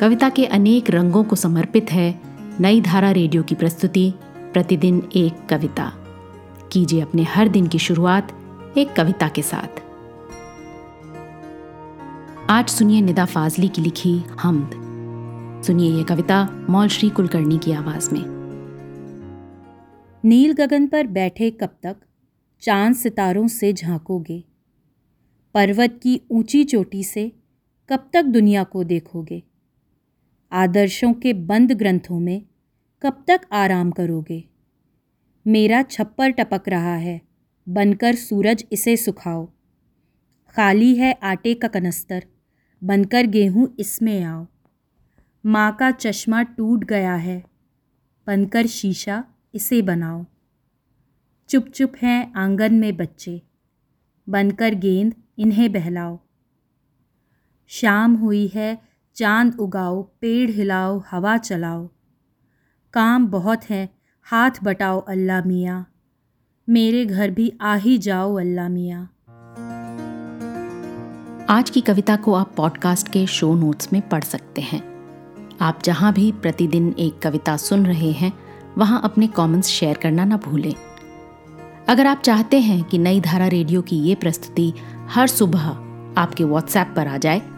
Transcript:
कविता के अनेक रंगों को समर्पित है नई धारा रेडियो की प्रस्तुति, प्रतिदिन एक कविता। कीजिए अपने हर दिन की शुरुआत एक कविता के साथ। आज सुनिए निदा फाजली की लिखी हमद। सुनिए ये कविता मौल श्री कुलकर्णी की आवाज़ में। नील गगन पर बैठे कब तक चाँद सितारों से झांकोगे? पर्वत की ऊँची चोटी से कब तक दुनिया को देखोगे? आदर्शों के बंद ग्रंथों में कब तक आराम करोगे? मेरा छप्पर टपक रहा है, बनकर सूरज इसे सुखाओ। खाली है आटे का कनस्तर, बनकर गेहूँ इसमें आओ। माँ का चश्मा टूट गया है, बनकर शीशा इसे बनाओ। चुप चुप हैं आँगन में बच्चे, बनकर गेंद इन्हें बहलाओ। शाम हुई है चाँद उगाओ, पेड़ हिलाओ, हवा चलाओ। काम बहुत है, हाथ बटाओ अल्लाह मियाँ। मेरे घर भी आ ही जाओ अल्लाह मियाँ। आज की कविता को आप पॉडकास्ट के शो नोट्स में पढ़ सकते हैं। आप जहाँ भी प्रतिदिन एक कविता सुन रहे हैं, वहाँ अपने कमेंट्स शेयर करना ना भूलें। अगर आप चाहते हैं कि नई धारा रेडियो की ये प्रस्तुति हर सुबह आपके व्हाट्सएप पर आ जाए